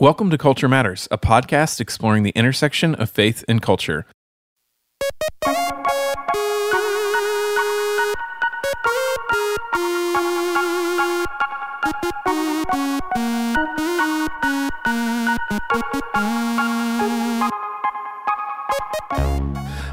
Welcome to Culture Matters, a podcast exploring the intersection of faith and culture.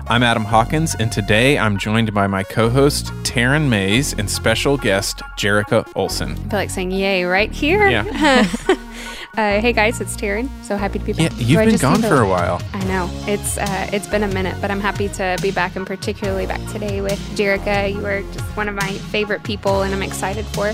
I'm Adam Hawkins, and today I'm joined by my co host, Taryn Mays, and special guest, Jerica Olson. I feel like saying yay right here. Yeah. Uh, hey guys, it's Taryn. So happy to be back. Yeah, you've been gone for a while. I know it's uh, it's been a minute, but I'm happy to be back, and particularly back today with Jerica. You are just one of my favorite people, and I'm excited for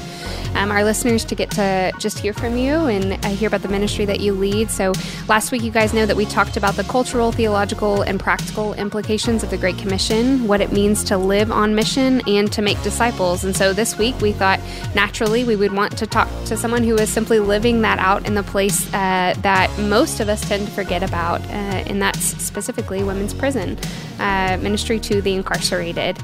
um, our listeners to get to just hear from you and uh, hear about the ministry that you lead. So last week, you guys know that we talked about the cultural, theological, and practical implications of the Great Commission, what it means to live on mission and to make disciples. And so this week, we thought naturally we would want to talk to someone who is simply living that out in the place uh, that most of us tend to forget about, uh, and that's specifically women's prison uh, ministry to the incarcerated.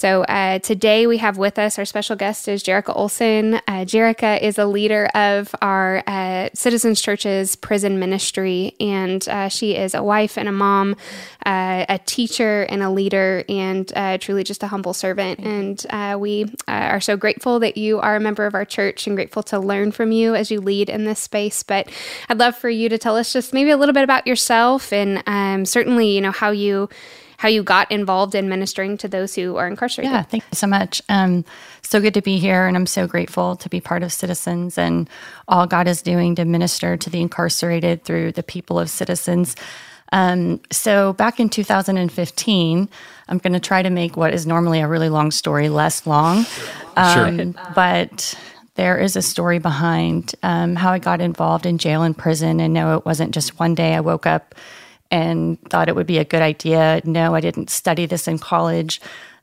So uh, today we have with us our special guest is Jerica Olson. Uh, Jerica is a leader of our uh, Citizens Church's prison ministry, and uh, she is a wife and a mom, uh, a teacher and a leader, and uh, truly just a humble servant. And we are so grateful that you are a member of our church and grateful to learn from you as you lead in this space. But I'd love for you to tell us just maybe a little bit about yourself and um, certainly, you know, how you how you got involved in ministering to those who are incarcerated. Yeah, thank you so much. Um, so good to be here, and I'm so grateful to be part of Citizens and all God is doing to minister to the incarcerated through the people of Citizens. Um, so back in 2015, I'm going to try to make what is normally a really long story less long. Um, But there is a story behind um, how I got involved in jail and prison. And no, it wasn't just one day I woke up and thought it would be a good idea. No, I didn't study this in college.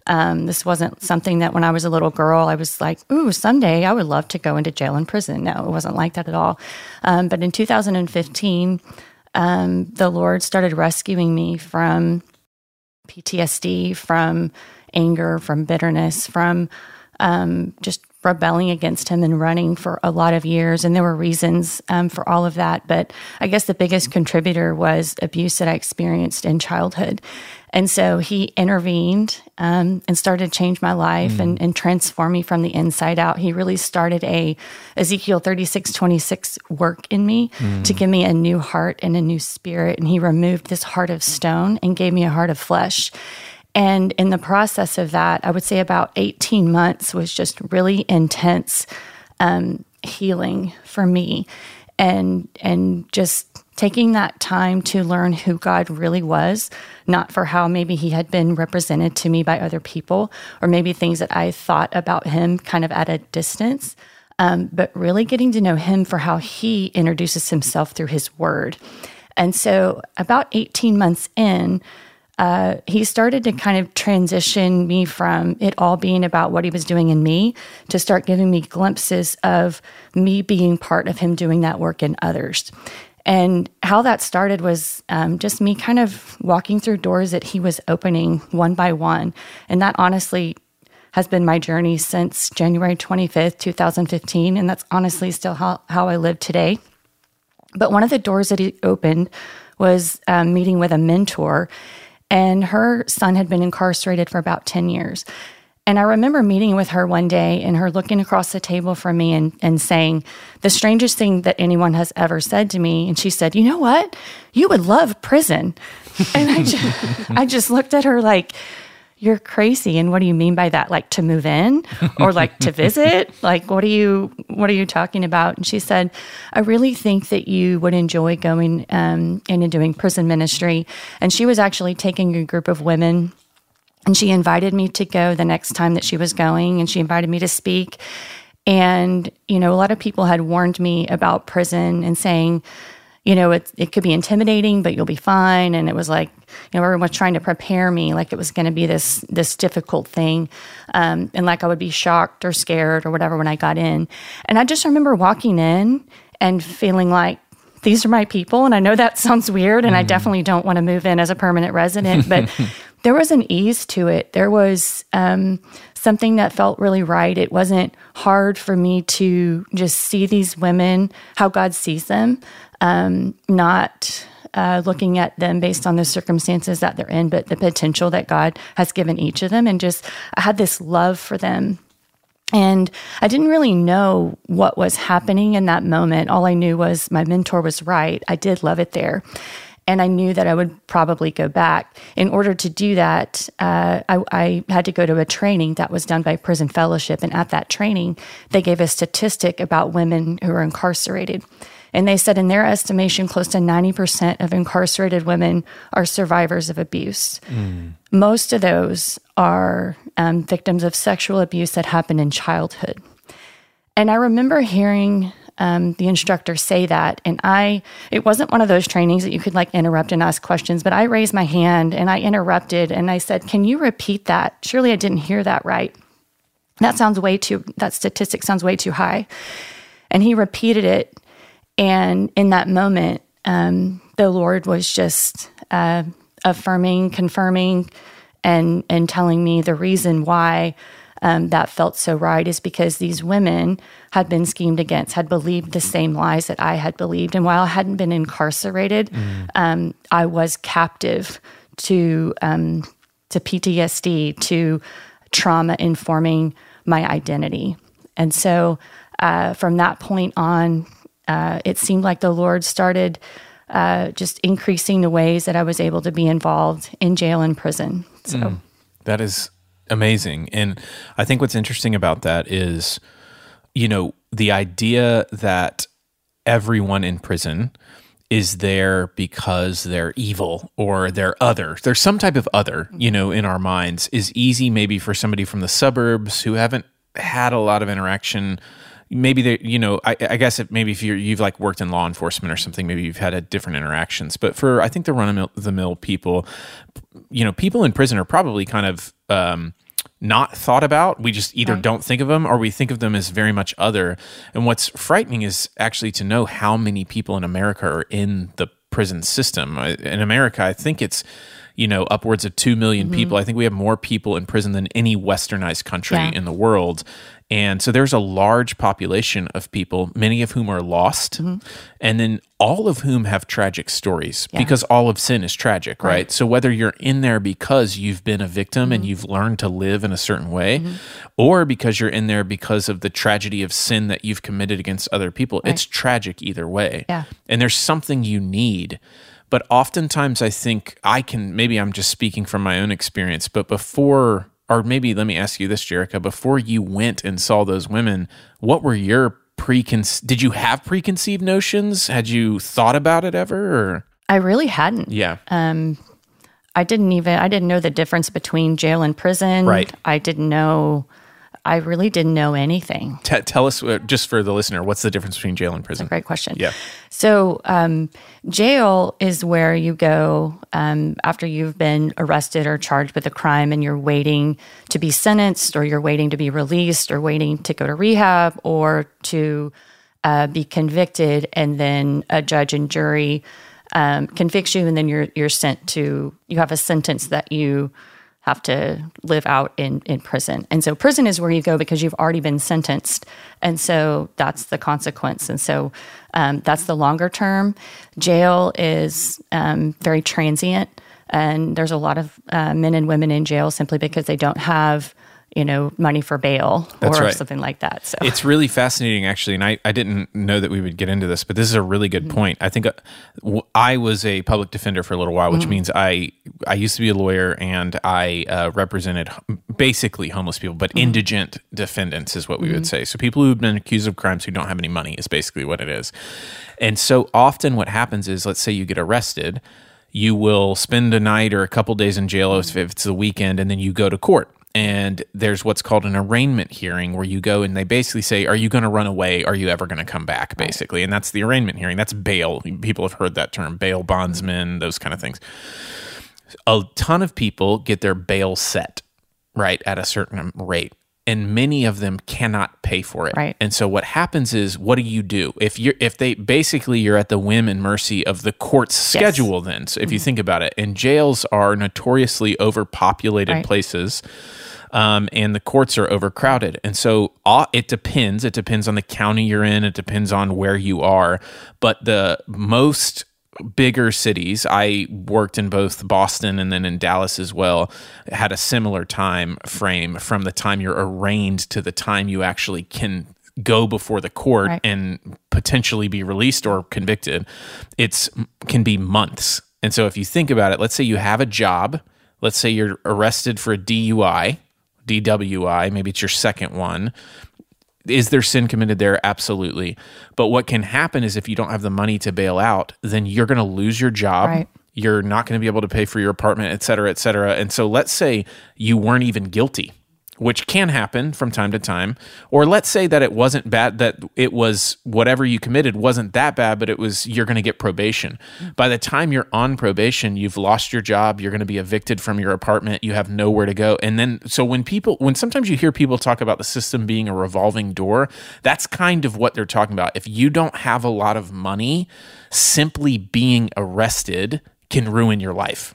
Um, this wasn't something that when I was a little girl, I was like, ooh, someday I would love to go into jail and prison. No, it wasn't like that at all. Um, but in 2015, um, the Lord started rescuing me from PTSD, from anger, from bitterness, from um, just rebelling against him and running for a lot of years. And there were reasons um, for all of that. But I guess the biggest contributor was abuse that I experienced in childhood. And so he intervened um, and started to change my life and, and transform me from the inside out. He really started a Ezekiel 36, 26 work in me to give me a new heart and a new spirit. And he removed this heart of stone and gave me a heart of flesh. And in the process of that, I would say about 18 months was just really intense um, healing for me and and just taking that time to learn who God really was, not for how maybe he had been represented to me by other people, or maybe things that I thought about him kind of at a distance, um, but really getting to know him for how he introduces himself through his word. And so, about 18 months in, uh, he started to kind of transition me from it all being about what he was doing in me to start giving me glimpses of me being part of him doing that work in others. And how that started was um, just me kind of walking through doors that he was opening one by one. And that honestly has been my journey since January 25th, 2015. And that's honestly still how, how I live today. But one of the doors that he opened was um, meeting with a mentor, and her son had been incarcerated for about 10 years. And I remember meeting with her one day and her looking across the table from me and, and saying, The strangest thing that anyone has ever said to me. And she said, You know what? You would love prison. And I just, I just looked at her like, You're crazy. And what do you mean by that? Like to move in or like to visit? Like, what are you, what are you talking about? And she said, I really think that you would enjoy going um, in and doing prison ministry. And she was actually taking a group of women and she invited me to go the next time that she was going, and she invited me to speak. And, you know, a lot of people had warned me about prison and saying, you know, it, it could be intimidating, but you'll be fine. And it was like, you know, everyone was trying to prepare me like it was going to be this this difficult thing, um, and like I would be shocked or scared or whatever when I got in. And I just remember walking in and feeling like these are my people. And I know that sounds weird, and I definitely don't want to move in as a permanent resident, but there was an ease to it. There was um, something that felt really right. It wasn't hard for me to just see these women, how God sees them, um, not uh, looking at them based on the circumstances that they're in, but the potential that God has given each of them. And just, I had this love for them. And I didn't really know what was happening in that moment. All I knew was my mentor was right. I did love it there and I knew that I would probably go back. In order to do that, uh, I, I, had to go to a training that was done by Prison Fellowship, and at that training, they gave a statistic about women who are incarcerated. And they said, in their estimation, close to 90% of incarcerated women are survivors of abuse. Mm. Most of those are um, victims of sexual abuse that happened in childhood. And I remember hearing um, the instructor say that. And I, it wasn't one of those trainings that you could like interrupt and ask questions, but I raised my hand and I interrupted and I said, Can you repeat that? Surely I didn't hear that right. That sounds way too, that statistic sounds way too high. And he repeated it. And in that moment, um, the Lord was just uh, affirming, confirming, and and telling me the reason why um, that felt so right is because these women had been schemed against, had believed the same lies that I had believed. And while I hadn't been incarcerated, mm. um, I was captive to um, to PTSD, to trauma informing my identity. And so uh, from that point on, uh, it seemed like the Lord started uh, just increasing the ways that I was able to be involved in jail and prison. So mm. that is amazing. And I think what's interesting about that is, you know, the idea that everyone in prison is there because they're evil or they're other. There's some type of other, you know, in our minds is easy maybe for somebody from the suburbs who haven't had a lot of interaction maybe they you know i, I guess if, maybe if you you've like worked in law enforcement or something maybe you've had a different interactions. But for i think the run of the mill people you know people in prison are probably kind of um, not thought about. We just either right. don't think of them or we think of them as very much other. And what's frightening is actually to know how many people in america are in the prison system. In america i think it's you know upwards of 2 million mm-hmm. people i think we have more people in prison than any westernized country yeah. in the world and so there's a large population of people, many of whom are lost, mm-hmm. and then all of whom have tragic stories yeah. because all of sin is tragic, right? right? So whether you're in there because you've been a victim mm-hmm. and you've learned to live in a certain way, mm-hmm. or because you're in there because of the tragedy of sin that you've committed against other people, right. it's tragic either way. Yeah. And there's something you need. But oftentimes I think I can, maybe I'm just speaking from my own experience, but before or maybe let me ask you this, Jerica, before you went and saw those women, what were your preconceived, did you have preconceived notions? Had you thought about it ever? Or? I really hadn't. Yeah. Um, I didn't even, I didn't know the difference between jail and prison. Right. I didn't know I really didn't know anything. T- tell us, uh, just for the listener, what's the difference between jail and prison? great question. Yeah. So, um, jail is where you go um, after you've been arrested or charged with a crime and you're waiting to be sentenced or you're waiting to be released or waiting to go to rehab or to uh, be convicted. And then a judge and jury um, convicts you and then you're, you're sent to, you have a sentence that you have to live out in, in prison. And so prison is where you go because you've already been sentenced. And so that's the consequence. And so um, that's the longer term. Jail is um, very transient. And there's a lot of uh, men and women in jail simply because they don't have you know, money for bail That's or right. something like that. So it's really fascinating, actually. And I, I didn't know that we would get into this, but this is a really good mm-hmm. point. I think uh, I was a public defender for a little while, which mm-hmm. means I I used to be a lawyer and I uh, represented basically homeless people, but mm-hmm. indigent defendants is what we would mm-hmm. say. So people who've been accused of crimes who don't have any money is basically what it is. And so often what happens is, let's say you get arrested you will spend a night or a couple days in jail if it's the weekend and then you go to court and there's what's called an arraignment hearing where you go and they basically say are you going to run away? Are you ever going to come back? Basically. And that's the arraignment hearing. That's bail. People have heard that term bail bondsman those kind of things. A ton of people get their bail set right at a certain rate and many of them cannot pay for it. Right. And so what happens is what do you do? If you're if they basically you're at the whim and mercy of the court's schedule then. So if Mm-hmm. you think about it, and jails are notoriously overpopulated Right. places. Um, and the courts are overcrowded. And so uh, it depends. It depends on the county you're in. It depends on where you are. But the most bigger cities, I worked in both Boston and then in Dallas as well, had a similar time frame from the time you're arraigned to the time you actually can go before the court Right. and potentially be released or convicted. It's can be months. And so if you think about it, let's say you have a job, let's say you're arrested for a DUI, DWI, maybe it's your second one. Is there sin committed there? Absolutely. But what can happen is if you don't have the money to bail out, then you're going to lose your job. Right. You're not going to be able to pay for your apartment, et cetera, et cetera. And so let's say you weren't even guilty, which can happen from time to time. Or let's say that it wasn't bad, that it was whatever you committed wasn't that bad, but it was you're going to get probation. By the time you're on probation, you've lost your job, you're going to be evicted from your apartment, you have nowhere to go. And then, so when people, when sometimes you hear people talk about the system being a revolving door, that's kind of what they're talking about. If you don't have a lot of money, simply being arrested can ruin your life.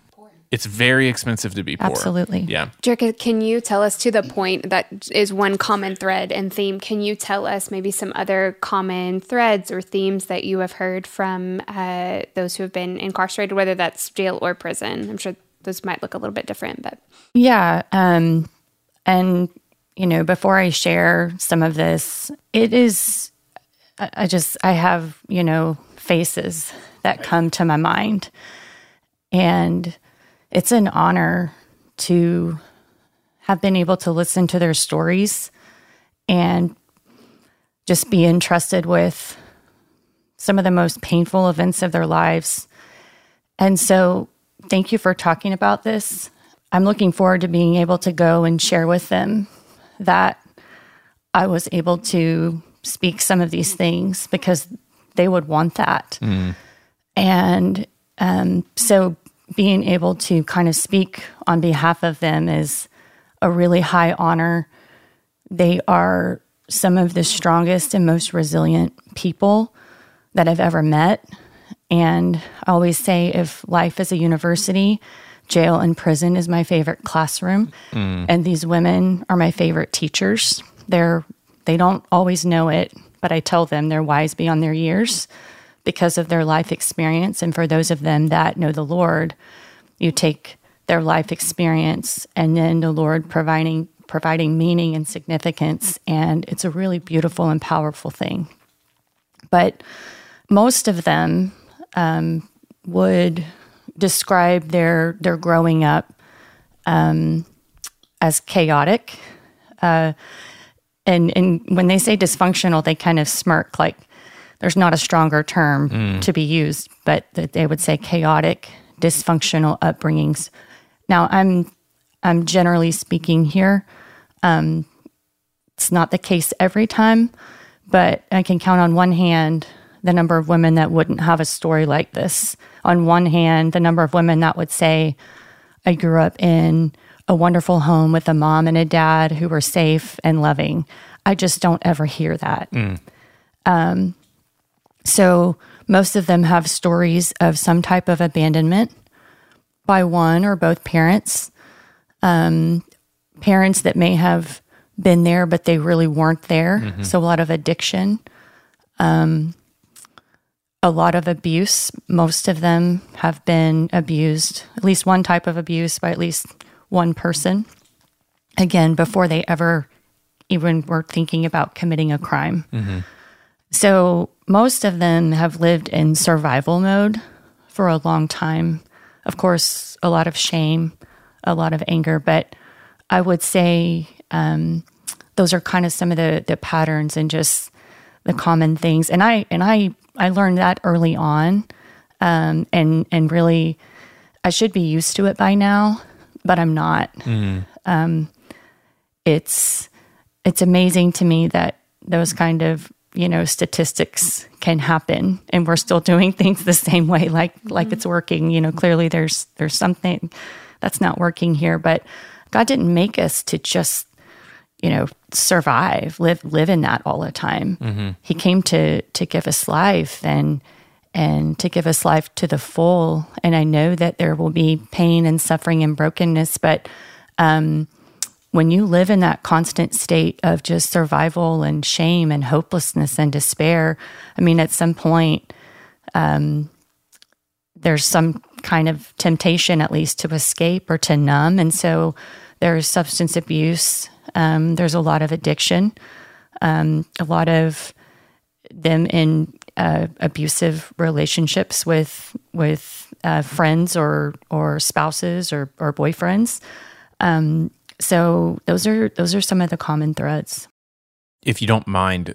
It's very expensive to be poor. Absolutely. Yeah. Jerica, can you tell us to the point that is one common thread and theme? Can you tell us maybe some other common threads or themes that you have heard from uh, those who have been incarcerated, whether that's jail or prison? I'm sure those might look a little bit different, but Yeah. Um, and, you know, before I share some of this, it is, I I just, I have, you know, faces that come to my mind. And it's an honor to have been able to listen to their stories and just be entrusted with some of the most painful events of their lives. And so, thank you for talking about this. I'm looking forward to being able to go and share with them that I was able to speak some of these things because they would want that. And um, so, being able to kind of speak on behalf of them is a really high honor. They are some of the strongest and most resilient people that I've ever met. And I always say if life is a university, jail and prison is my favorite classroom. Mm. And these women are my favorite teachers. They're they don't always know it, but I tell them they're wise beyond their years because of their life experience. And for those of them that know the Lord, you take their life experience and then the Lord providing providing meaning and significance. And it's a really beautiful and powerful thing. But most of them um, would describe their their growing up um, as chaotic. Uh, and and when they say dysfunctional, they kind of smirk like there's not a stronger term to be used, but that they would say chaotic, dysfunctional upbringings. Now, I'm I'm generally speaking here. Um, it's not the case every time, but I can count on one hand the number of women that wouldn't have a story like this. On one hand, the number of women that would say, I grew up in a wonderful home with a mom and a dad who were safe and loving. I just don't ever hear that. Um, so most of them have stories of some type of abandonment by one or both parents. Um, parents that may have been there, but they really weren't there. So a lot of addiction, um, a lot of abuse. Most of them have been abused, at least one type of abuse by at least one person. Again, before they ever even were thinking about committing a crime. So most of them have lived in survival mode for a long time. Of course, a lot of shame, a lot of anger, but I would say um, those are kind of some of the the patterns and just the common things. And I and I I learned that early on, um, and and really I should be used to it by now, but I'm not. Um, it's it's amazing to me that those kind of you know statistics can happen and we're still doing things the same way like like it's working you know clearly there's there's something that's not working here but god didn't make us to just you know, survive, live live in that all the time. He came to to give us life and and to give us life to the full. And I know that there will be pain and suffering and brokenness, but um, when you live in that constant state of just survival and shame and hopelessness and despair, I mean, at some point, um, there's some kind of temptation, at least, to escape or to numb. And so there's substance abuse, um, there's a lot of addiction, um, a lot of them in uh, abusive relationships with with uh, friends or or spouses or or boyfriends. Um, so those are those are some of the common threads. If you don't mind,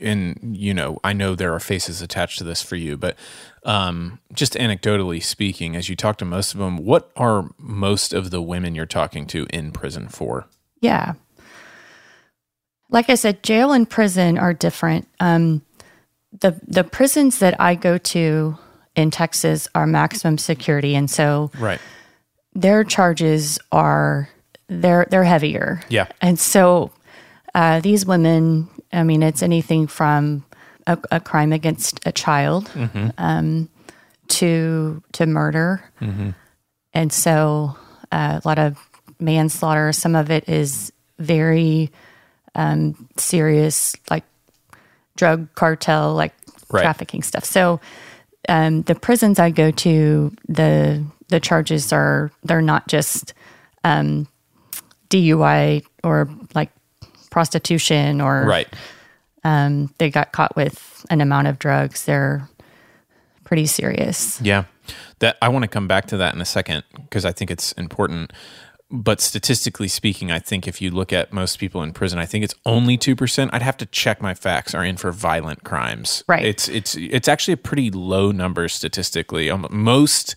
and you know, I know there are faces attached to this for you, but um, just anecdotally speaking, as you talk to most of them, what are most of the women you're talking to in prison for? Yeah. Like I said, jail and prison are different. Um, the the prisons that I go to in Texas are maximum security, and so Right. their charges are they're they're heavier. Yeah. And so uh, these women, I mean, it's anything from a, a crime against a child um, to to murder, and so uh, a lot of manslaughter. Some of it is very um, serious, like drug cartel, like Right. trafficking stuff. So um, the prisons I go to, the the charges are they're not just um, DUI or like prostitution or Right. um, they got caught with an amount of drugs. They're pretty serious. Yeah. That I want to come back to that in a second because I think it's important. But statistically speaking, I think if you look at most people in prison, I think it's only two percent. I'd have to check my facts. Are in for violent crimes. Right. It's it's it's actually a pretty low number statistically. Um, most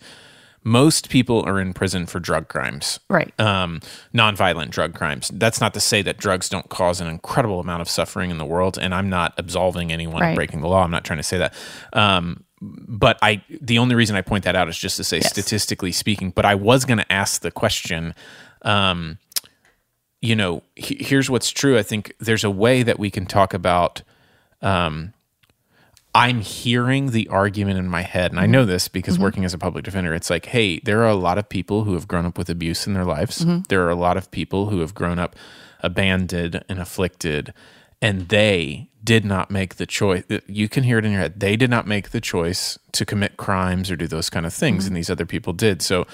most people are in prison for drug crimes. Right. Um, nonviolent drug crimes. That's not to say that drugs don't cause an incredible amount of suffering in the world, and I'm not absolving anyone of breaking the law. I'm not trying to say that. Um, but I, the only reason I point that out is just to say, Yes. statistically speaking. But I was going to ask the question. Um, you know, he, here's what's true. I think there's a way that we can talk about. Um, I'm hearing the argument in my head, and I know mm-hmm. this because mm-hmm. working as a public defender, it's like, hey, there are a lot of people who have grown up with abuse in their lives. Mm-hmm. There are a lot of people who have grown up abandoned and afflicted, and they did not make the choice. Uh, you can hear it in your head. They did not make the choice to commit crimes or do those kind of things, and these other people did. So,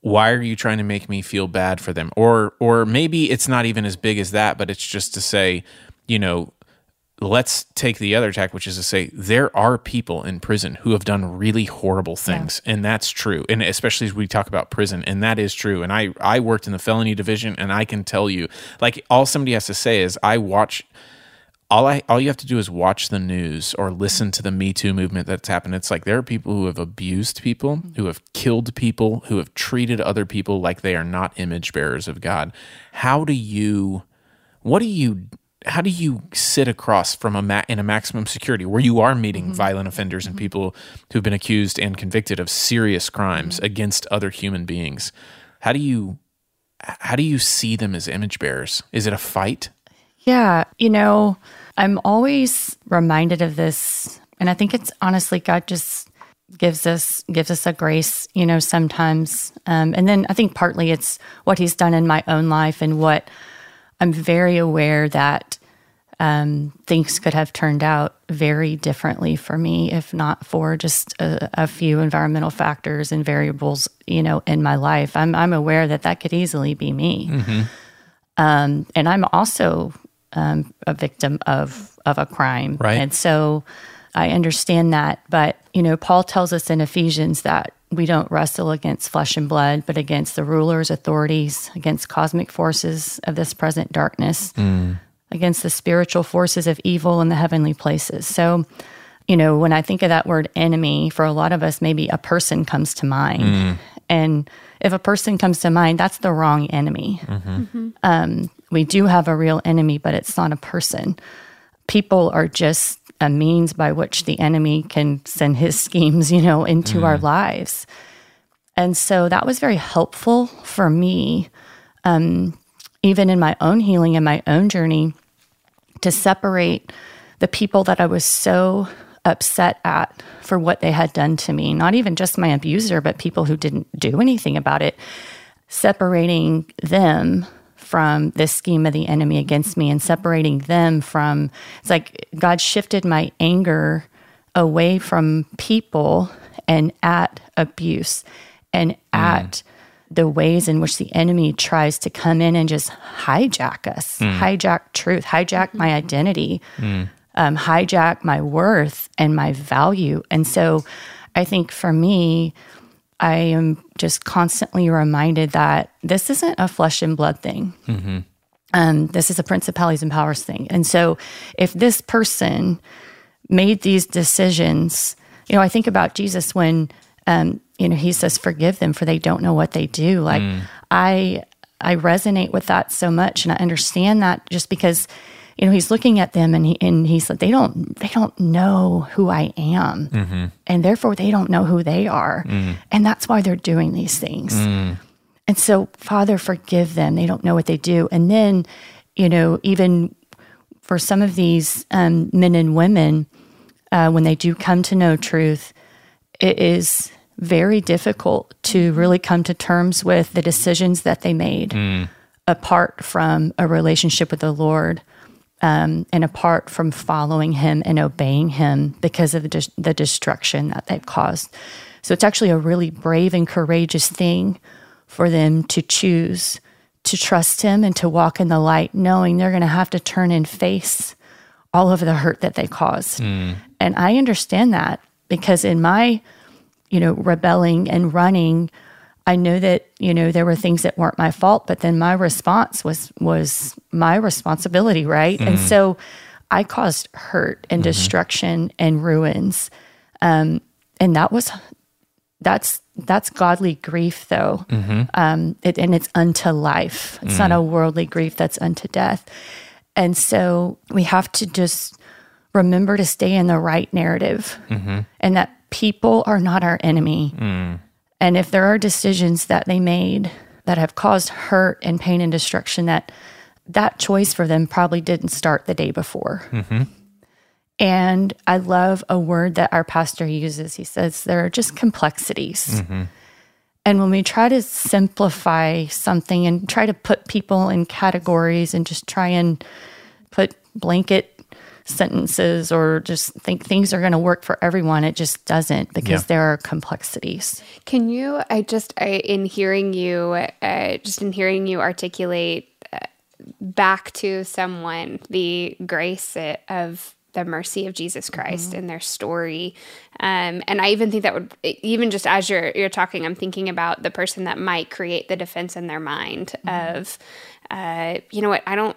why are you trying to make me feel bad for them or or maybe it's not even as big as that but it's just to say you know let's take the other tack which is to say there are people in prison who have done really horrible things and that's true and especially as we talk about prison and that is true and i i worked in the felony division and i can tell you like all somebody has to say is i watch all I all you have to do is watch the news or listen to the Me Too movement that's happened. It's like there are people who have abused people, mm-hmm. who have killed people, who have treated other people like they are not image bearers of God. How do you what do you how do you sit across from a ma- in a maximum security where you are meeting mm-hmm. violent offenders and mm-hmm. people who've been accused and convicted of serious crimes mm-hmm. against other human beings? How do you how do you see them as image bearers? Is it a fight? Yeah, you know, I'm always reminded of this, and I think it's honestly God just gives us gives us a grace, you know, sometimes, um, and then I think partly it's what He's done in my own life and what I'm very aware that um, things could have turned out very differently for me if not for just a, a few environmental factors and variables, you know, in my life. I'm I'm aware that that could easily be me, um, and I'm also um, a victim of of a crime, Right. And so I understand that, but you know, Paul tells us in Ephesians that we don't wrestle against flesh and blood, but against the rulers, authorities, against cosmic forces of this present darkness, against the spiritual forces of evil in the heavenly places. So, you know, when I think of that word enemy, for a lot of us, maybe a person comes to mind. And if a person comes to mind, that's the wrong enemy. Um, we do have a real enemy, but it's not a person. People are just a means by which the enemy can send his schemes, you know, into our lives. And so that was very helpful for me. Um, even in my own healing and my own journey, to separate the people that I was so upset at for what they had done to me, not even just my abuser, but people who didn't do anything about it, separating them from this scheme of the enemy against me and separating them from it's like God shifted my anger away from people and at abuse and mm. at the ways in which the enemy tries to come in and just hijack us, mm. hijack truth, hijack my identity, mm. um, hijack my worth and my value. And so I think for me, I am just constantly reminded that this isn't a flesh and blood thing. Um, this is a principalities and powers thing. And so if this person made these decisions, you know, I think about Jesus when, um, you know, he says, forgive them for they don't know what they do. Like I, I resonate with that so much. And I understand that just because, you know, he's looking at them and he, and he's like, they don't, they don't know who I am. And therefore they don't know who they are. And that's why they're doing these things. And so, Father, forgive them. They don't know what they do. And then, you know, even for some of these um, men and women, uh, when they do come to know truth, it is very difficult to really come to terms with the decisions that they made apart from a relationship with the Lord um, and apart from following Him and obeying Him because of the, dis- the destruction that they've caused. So it's actually a really brave and courageous thing for them to choose to trust Him and to walk in the light, knowing they're going to have to turn and face all of the hurt that they caused. And I understand that because in my, you know, rebelling and running, I know that, you know, there were things that weren't my fault, but then my response was was my responsibility, right? And mm-hmm. so I caused hurt and mm-hmm. destruction and ruins. Um, and that was that's that's godly grief though. Mm-hmm. Um, it, and it's unto life. It's not mm. a worldly grief that's unto death. And so we have to just remember to stay in the right narrative. And that people are not our enemy mm. And if there are decisions that they made that have caused hurt and pain and destruction that that choice for them probably didn't start the day before mm-hmm. and I love a word that our pastor uses. He says there are just complexities. Mm-hmm. And when we try to simplify something and try to put people in categories and just try and put blanket sentences or just think things are going to work for everyone, it just doesn't because Yeah. there are complexities. Can you? I just I, in hearing you, uh, just in hearing you articulate uh, back to someone the grace uh, of the mercy of Jesus Christ in their story, um, and I even think that would even just as you're you're talking, I'm thinking about the person that might create the defense in their mind of, uh, you know what, I don't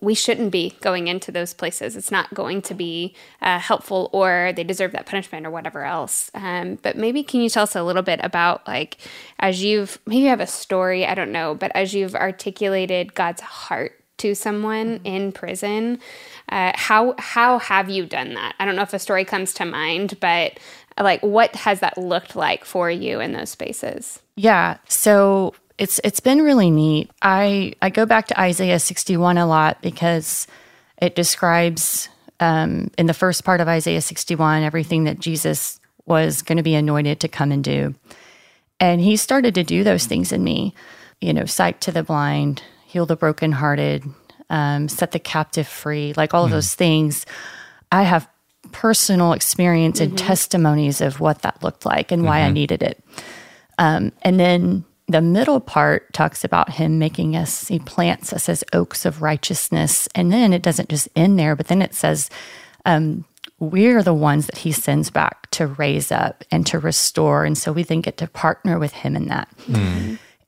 we shouldn't be going into those places. It's not going to be uh, helpful, or they deserve that punishment, or whatever else. Um, but maybe can you tell us a little bit about like as you've maybe you have a story, I don't know, but as you've articulated God's heart to someone in prison, uh, how how have you done that? I don't know if a story comes to mind, but like what has that looked like for you in those spaces? Yeah. So it's it's been really neat. I I go back to Isaiah 61 a lot because it describes um, in the first part of Isaiah 61 everything that Jesus was going to be anointed to come and do. And he started to do those things in me, you know, sight to the blind, heal the brokenhearted, um, set the captive free, like all of those things. I have personal experience and testimonies of what that looked like and why I needed it. Um, and then the middle part talks about him making us, he plants us as oaks of righteousness. And then it doesn't just end there, but then it says, um, we're the ones that he sends back to raise up and to restore. And so we then get to partner with him in that.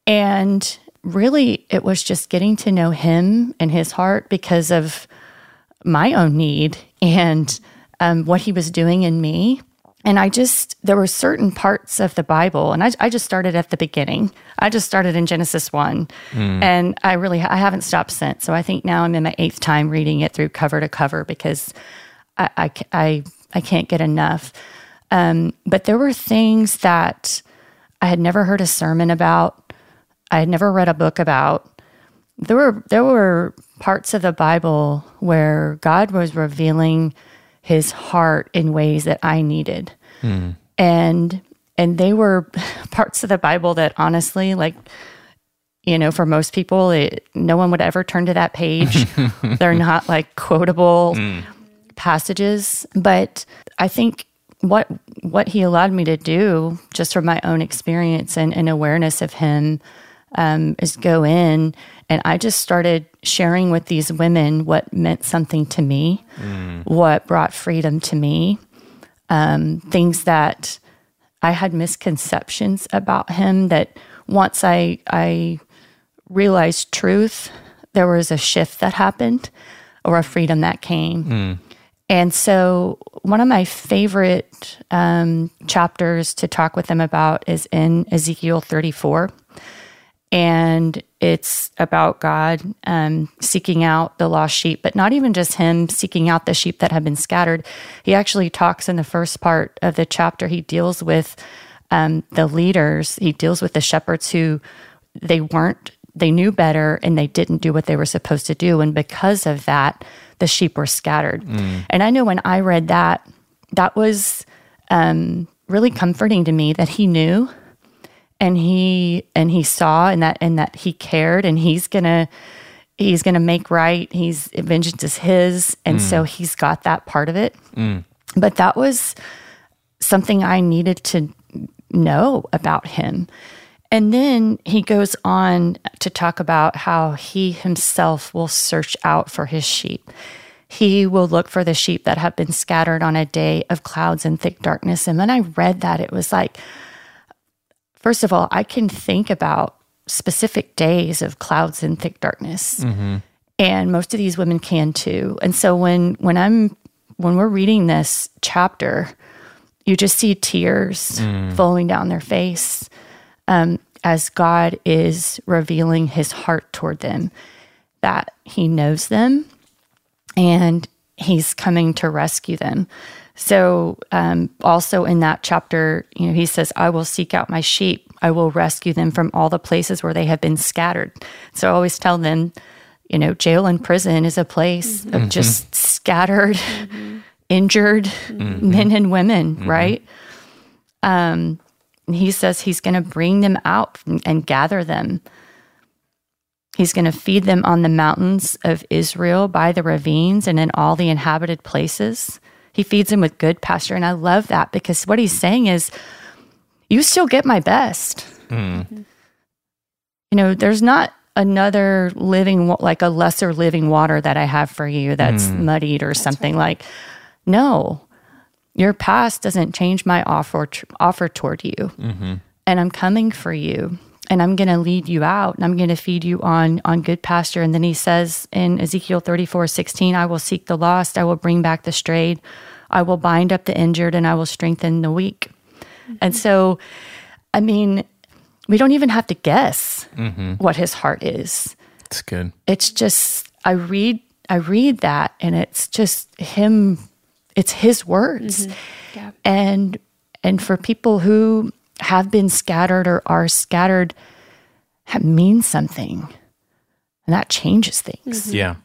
And really, it was just getting to know him and his heart because of my own need and um, what he was doing in me. And I just, there were certain parts of the Bible, and I, I just started at the beginning. I just started in Genesis 1. And I really, I haven't stopped since. So I think now I'm in my eighth time reading it through cover to cover because I, I, I, I can't get enough. Um, but there were things that I had never heard a sermon about, I had never read a book about there were there were parts of the Bible where God was revealing his heart in ways that I needed. And and they were parts of the Bible that honestly like you know for most people it, no one would ever turn to that page. They're not like quotable passages, but I think what what he allowed me to do just from my own experience and, and awareness of him um, is go in and I just started sharing with these women what meant something to me, what brought freedom to me, um, things that I had misconceptions about him. That once I I realized truth, there was a shift that happened, or a freedom that came. And so, one of my favorite um, chapters to talk with them about is in Ezekiel 34 and it's about God um, seeking out the lost sheep, but not even just Him seeking out the sheep that have been scattered. He actually talks in the first part of the chapter. He deals with um, the leaders. He deals with the shepherds who they weren't. They knew better and they didn't do what they were supposed to do, and because of that, the sheep were scattered. And I know when I read that, that was um, really comforting to me that He knew and he and he saw and that and that he cared and he's gonna he's gonna make right. He's vengeance is his. And so mm. he's got that part of it. Mm. But that was something i needed to know about him. And then he goes on to talk about how he himself will search out for his sheep. He will look for the sheep that have been scattered on a day of clouds and thick darkness. And when i read that it was like first of all, I can think about specific days of clouds and thick darkness. And most of these women can too. And so when when I'm when we're reading this chapter, you just see tears flowing down their face um, as God is revealing his heart toward them, that he knows them and he's coming to rescue them. So, um, also in that chapter, you know, he says, I will seek out my sheep. I will rescue them from all the places where they have been scattered. So I always tell them, you know, jail and prison is a place of mm-hmm. just mm-hmm. scattered, mm-hmm. injured men and women, right? Um, and he says he's going to bring them out and gather them. He's going to feed them on the mountains of Israel, by the ravines, and in all the inhabited places. He feeds him with good pasture. And I love that because what he's saying is, you still get my best. Hmm. You know, there's not another living, like a lesser living water that I have for you that's hmm. muddied or something like, no, your past doesn't change my offer, offer toward you. Mm-hmm. And I'm coming for you and I'm going to lead you out and I'm going to feed you on on good pasture. And then he says in Ezekiel 34, 16, I will seek the lost, I will bring back the strayed, I will bind up the injured, and I will strengthen the weak. Mm-hmm. And so, I mean, we don't even have to guess mm-hmm. what his heart is. It's good. It's just I read I read that and it's just him it's his words. Mm-hmm. Yeah. And and for people who have been scattered or are scattered that means something. And that changes things. Mm-hmm. Yeah.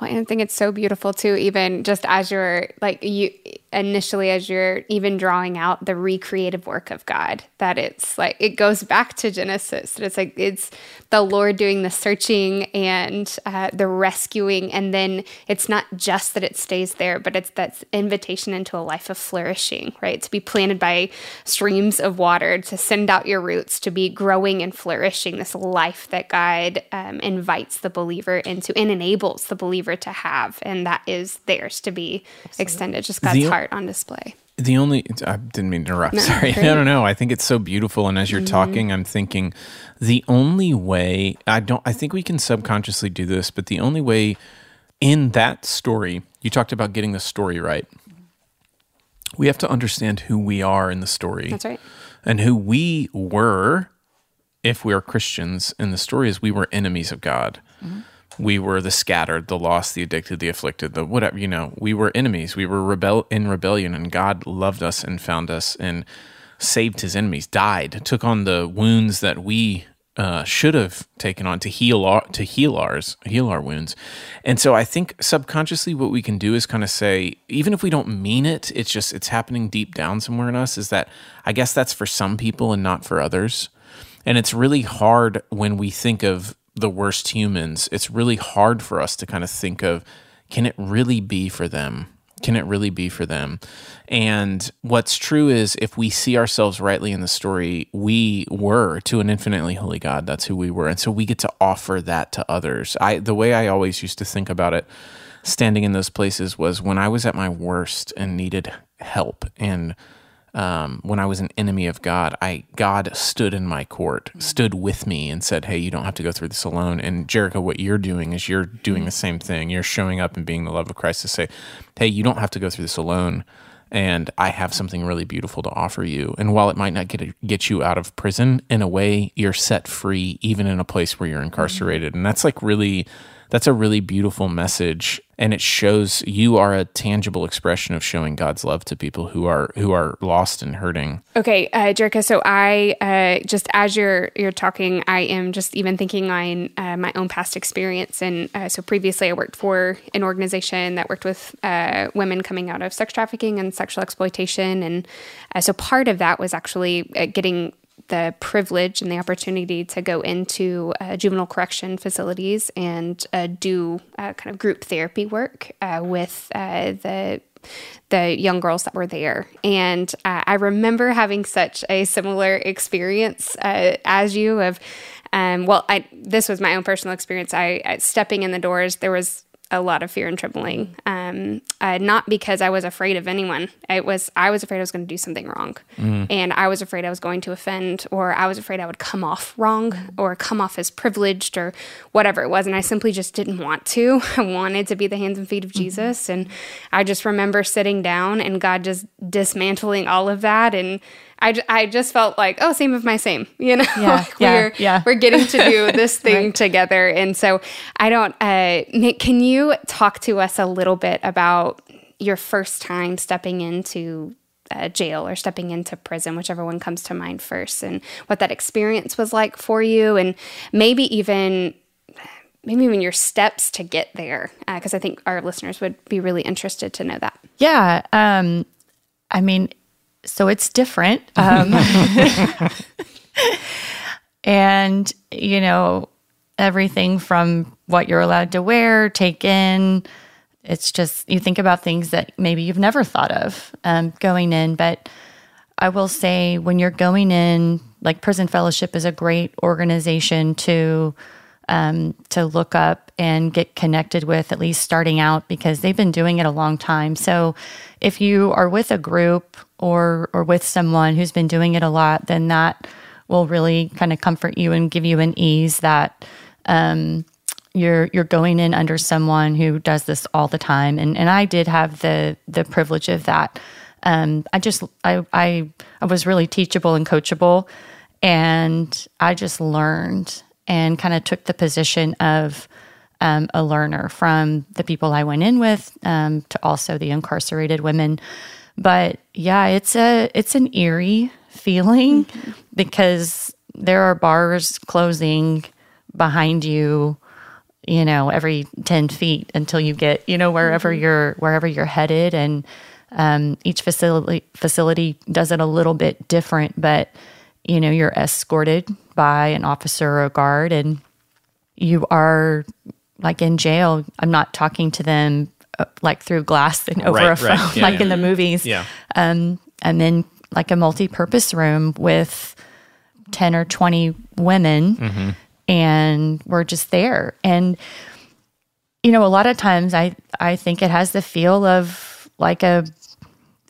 Well, I think it's so beautiful too, even just as you're like you initially as you're even drawing out the recreative work of God, that it's like it goes back to Genesis. That it's like it's the Lord doing the searching and uh, the rescuing, and then it's not just that it stays there, but it's that invitation into a life of flourishing, right? To be planted by streams of water, to send out your roots, to be growing and flourishing. This life that God um, invites the believer into and enables the believer to have, and that is theirs to be extended. Just God's The- heart on display. The only I didn't mean to interrupt. Sorry, great. no, no, no. I think it's so beautiful, and as you're mm-hmm. talking, I'm thinking the only way I don't. I think we can subconsciously do this, but the only way in that story, you talked about getting the story right. We have to understand who we are in the story. That's right. and who we were if we are Christians in the story is we were enemies of God. Mm-hmm. We were the scattered, the lost, the addicted, the afflicted, the whatever, you know, we were enemies. We were rebel in rebellion and God loved us and found us and saved his enemies, died, took on the wounds that we uh, should have taken on to heal our to heal ours heal our wounds and so i think subconsciously what we can do is kind of say even if we don't mean it it's just it's happening deep down somewhere in us is that i guess that's for some people and not for others and it's really hard when we think of the worst humans it's really hard for us to kind of think of can it really be for them can it really be for them? And what's true is if we see ourselves rightly in the story, we were to an infinitely holy God. That's who we were. And so we get to offer that to others. I the way I always used to think about it standing in those places was when I was at my worst and needed help and um, when I was an enemy of God, I God stood in my court, mm-hmm. stood with me, and said, "Hey, you don't have to go through this alone." And Jericho, what you're doing is you're mm-hmm. doing the same thing. You're showing up and being the love of Christ to say, "Hey, you don't have to go through this alone." And I have something really beautiful to offer you. And while it might not get get you out of prison, in a way, you're set free, even in a place where you're mm-hmm. incarcerated. And that's like really that's a really beautiful message and it shows you are a tangible expression of showing God's love to people who are who are lost and hurting. Okay, uh, Jerica. So I uh, just as you're you're talking, I am just even thinking on uh, my own past experience. And uh, so previously, I worked for an organization that worked with uh, women coming out of sex trafficking and sexual exploitation, and uh, so part of that was actually getting the privilege and the opportunity to go into uh, juvenile correction facilities and uh, do uh, kind of group therapy work uh, with uh, the the young girls that were there. And uh, I remember having such a similar experience as you of, um, well, I this was my own personal experience. I, I stepping in the doors, there was a lot of fear and trembling. Um, uh, not because I was afraid of anyone. It was I was afraid I was going to do something wrong, mm. and I was afraid I was going to offend, or I was afraid I would come off wrong, or come off as privileged, or whatever it was. And I simply just didn't want to. I wanted to be the hands and feet of mm-hmm. Jesus, and I just remember sitting down and God just dismantling all of that and I, I just felt like, oh, same of my same, you know, yeah, like yeah, we're, yeah. we're getting to do this thing right. together. And so I don't, uh, Nick, can you talk to us a little bit about your first time stepping into uh, jail or stepping into prison, whichever one comes to mind first, and what that experience was like for you, and maybe even maybe even your steps to get there, because uh, I think our listeners would be really interested to know that. Yeah, um, I mean, so it's different. Um, and, you know, everything from what you're allowed to wear, take in, it's just, you think about things that maybe you've never thought of um, going in. But I will say, when you're going in, like Prison Fellowship is a great organization to um, to look up and get connected with, at least starting out, because they've been doing it a long time. So if you are with a group or or with someone who's been doing it a lot, then that will really kind of comfort you and give you an ease that um, you're you're going in under someone who does this all the time. And and I did have the the privilege of that. Um, I just I, I I was really teachable and coachable, and I just learned and kind of took the position of um, a learner from the people I went in with um, to also the incarcerated women. But yeah, it's a it's an eerie feeling mm-hmm. because there are bars closing behind you you know every 10 feet until you get you know wherever mm-hmm. you're wherever you're headed and um, each facility facility does it a little bit different but you know you're escorted by an officer or a guard and you are like in jail i'm not talking to them uh, like through glass and over right, a phone right. yeah, like yeah. in the movies yeah um and then like a multi-purpose room with 10 or 20 women mm-hmm. and we're just there and you know a lot of times i i think it has the feel of like a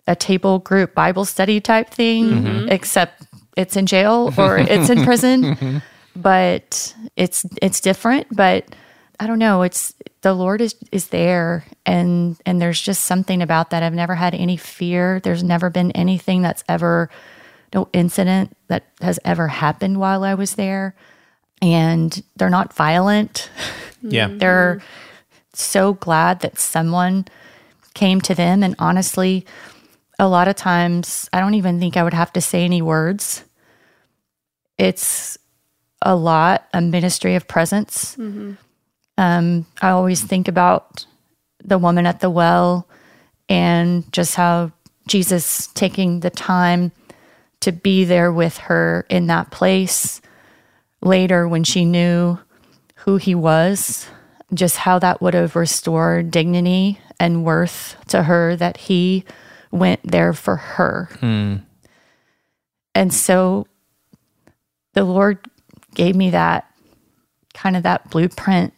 a table group bible study type thing mm-hmm. except it's in jail or it's in prison, but it's it's different. But I don't know. It's the Lord is is there, and and there's just something about that. I've never had any fear. There's never been anything that's ever no incident that has ever happened while I was there, and they're not violent. Yeah, they're so glad that someone came to them, and honestly a lot of times I don't even think I would have to say any words. It's a lot a ministry of presence. Um, I always think about the woman at the well and just how Jesus taking the time to be there with her in that place later when she knew who he was, just how that would have restored dignity and worth to her that he went there for her. And so the Lord gave me that kind of that blueprint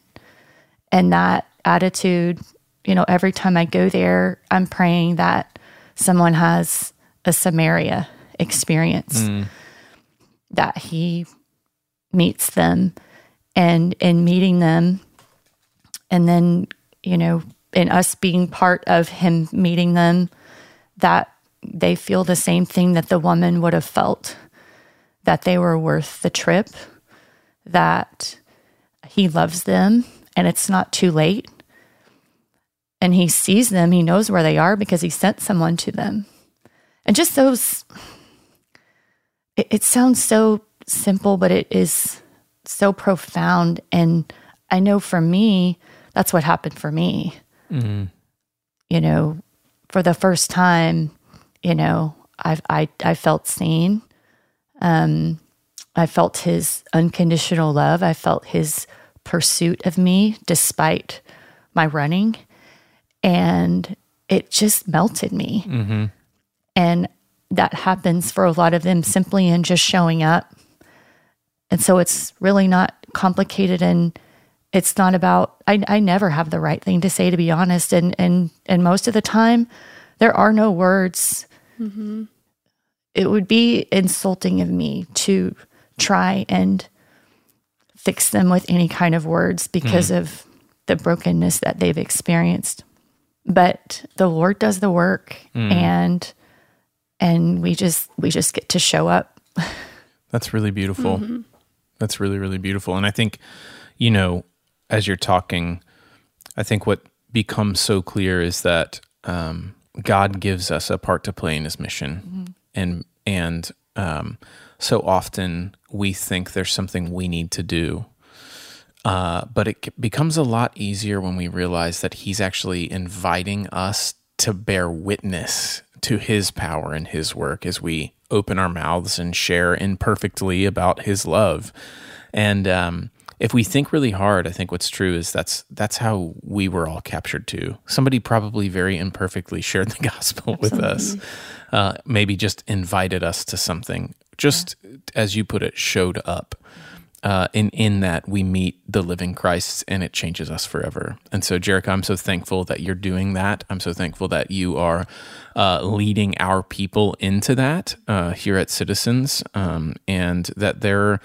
and that attitude. You know, every time I go there, I'm praying that someone has a Samaria experience, mm. that He meets them, and in meeting them, and then, you know, in us being part of Him meeting them, that they feel the same thing that the woman would have felt that they were worth the trip, that he loves them and it's not too late. And he sees them, he knows where they are because he sent someone to them. And just those, it, it sounds so simple, but it is so profound. And I know for me, that's what happened for me. Mm-hmm. You know, for the first time, you know, I've, I, I felt seen. Um, I felt his unconditional love. I felt his pursuit of me despite my running. And it just melted me. And that happens for a lot of them simply in just showing up. And so it's really not complicated and it's not about I, I never have the right thing to say to be honest. And and and most of the time there are no words. It would be insulting of me to try and fix them with any kind of words because mm-hmm. of the brokenness that they've experienced. But the Lord does the work mm. and and we just we just get to show up. That's really beautiful. Mm-hmm. That's really, really beautiful. And I think, you know, as you're talking, I think what becomes so clear is that um, God gives us a part to play in His mission, and and um, so often we think there's something we need to do, uh, but it becomes a lot easier when we realize that He's actually inviting us to bear witness to His power and His work as we open our mouths and share imperfectly about His love. And um, if we think really hard, I think what's true is that's that's how we were all captured too. Somebody probably very imperfectly shared the gospel with us, uh, maybe just invited us to something, just as you put it, showed up. Uh, in in that we meet the living Christ and it changes us forever. And so, Jericho, I'm so thankful that you're doing that. I'm so thankful that you are uh, leading our people into that uh, here at Citizens, um, and that there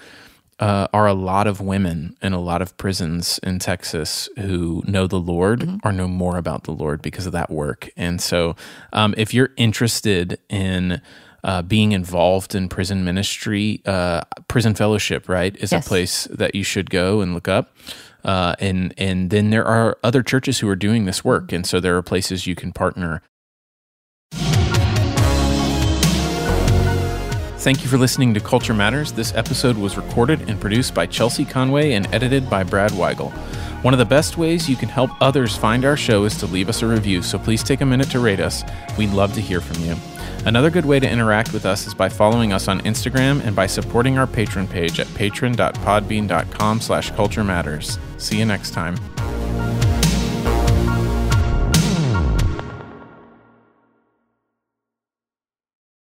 uh, are a lot of women in a lot of prisons in Texas who know the Lord or know more about the Lord because of that work. And so, um, if you're interested in uh, being involved in prison ministry, uh, prison fellowship, right, is Yes. a place that you should go and look up. Uh, and and then there are other churches who are doing this work, and so there are places you can partner. Thank you for listening to Culture Matters. This episode was recorded and produced by Chelsea Conway and edited by Brad Weigel. One of the best ways you can help others find our show is to leave us a review, so please take a minute to rate us. We'd love to hear from you. Another good way to interact with us is by following us on Instagram and by supporting our patron page at patron.podbean.com slash culture matters. See you next time.